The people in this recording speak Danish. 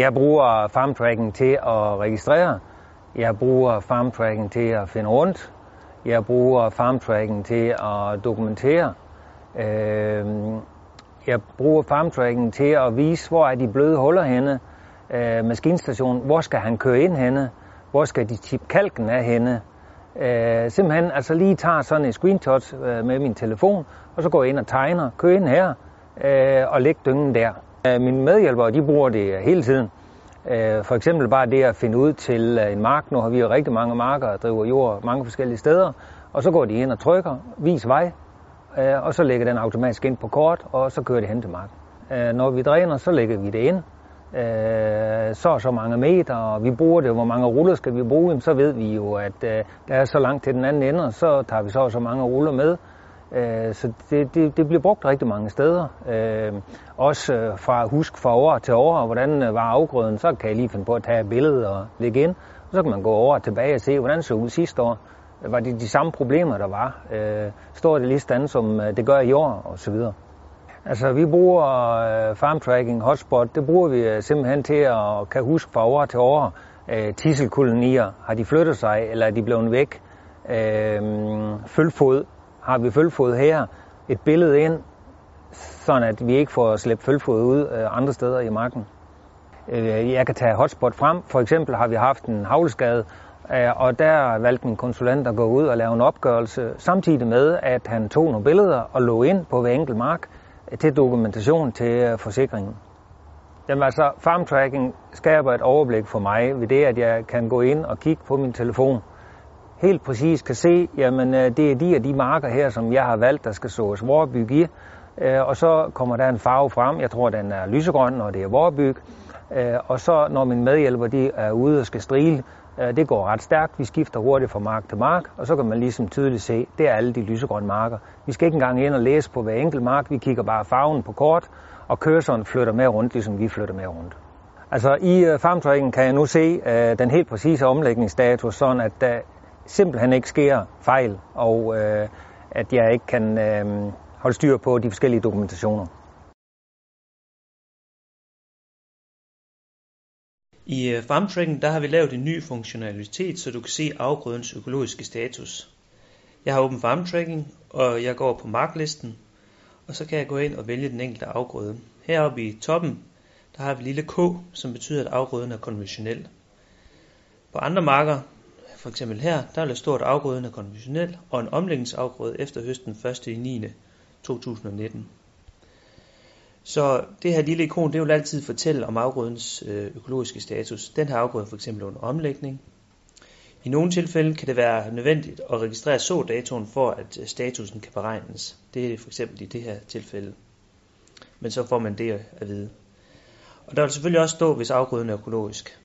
Jeg bruger farmtracking til at registrere. Jeg bruger farmtracking til at finde rundt. Jeg bruger farmtracking til at dokumentere. Øh, jeg bruger farmtracking til at vise, hvor er de bløde huller henne. Øh, maskinstationen, hvor skal han køre ind henne? Hvor skal de tippe kalken af henne? Øh, simpelthen altså lige tager sådan en screenshot øh, med min telefon, og så går jeg ind og tegner, kører ind her øh, og lægger dyngen der. Øh, mine medhjælpere, de bruger det øh, hele tiden. Øh, for eksempel bare det at finde ud til en mark. Nu har vi jo rigtig mange marker og driver jord mange forskellige steder. Og så går de ind og trykker, vis vej, og så lægger den automatisk ind på kort, og så kører det hen til marken. Når vi dræner, så lægger vi det ind. Så og så mange meter, og vi bruger det, hvor mange ruller skal vi bruge, så ved vi jo, at der er så langt til den anden ende, og så tager vi så og så mange ruller med. Øh, så det, det, det bliver brugt rigtig mange steder. Øh, også øh, fra husk fra år til år, hvordan øh, var afgrøden, så kan jeg lige finde på at tage et billede og lægge ind. Og så kan man gå over og tilbage og se, hvordan så ud sidste år. Var det de samme problemer, der var? Øh, står det lige stand, som det gør i år, og så videre. Altså, vi bruger farm tracking hotspot, det bruger vi simpelthen til at kan huske fra år til år. Tisselkolonier, har de flyttet sig, eller er de blevet væk? Følfod, har vi følfod her, et billede ind, sådan at vi ikke får slæbt følfod ud øh, andre steder i marken. Øh, jeg kan tage hotspot frem. For eksempel har vi haft en havleskade, øh, og der valgte min konsulent at gå ud og lave en opgørelse, samtidig med, at han tog nogle billeder og lå ind på hver enkelt mark til dokumentation til forsikringen. Jamen altså, farm tracking skaber et overblik for mig ved det, at jeg kan gå ind og kigge på min telefon helt præcis kan se, jamen øh, det er de og de marker her, som jeg har valgt, der skal sås vorbyg i. Øh, og så kommer der en farve frem, jeg tror den er lysegrøn, når det er vorbyg. Øh, og så når min medhjælper de er ude og skal strile, det går ret stærkt, vi skifter hurtigt fra mark til mark, og så kan man ligesom tydeligt se, det er alle de lysegrønne marker. Vi skal ikke engang ind og læse på hver enkelt mark, vi kigger bare farven på kort, og kørseren flytter med rundt, ligesom vi flytter med rundt. Altså i farmtracking kan jeg nu se den helt præcise omlægningsstatus, sådan at der simpelthen ikke sker fejl, og øh, at jeg ikke kan øh, holde styr på de forskellige dokumentationer. I uh, FarmTracking der har vi lavet en ny funktionalitet, så du kan se afgrødens økologiske status. Jeg har åbent FarmTracking, og jeg går på marklisten, og så kan jeg gå ind og vælge den enkelte afgrøde. Heroppe i toppen, der har vi lille K, som betyder, at afgrøden er konventionel. På andre marker, for eksempel her, der vil stort afgrøden er konventionel og en omlægningsafgrøde efter høsten 1. i 9. 2019. Så det her lille ikon, det vil altid fortælle om afgrødens øh, økologiske status. Den her afgrøde for eksempel under omlægning. I nogle tilfælde kan det være nødvendigt at registrere så-datoen for, at øh, statusen kan beregnes. Det er for eksempel i det her tilfælde. Men så får man det at vide. Og der vil selvfølgelig også stå, hvis afgrøden er økologisk.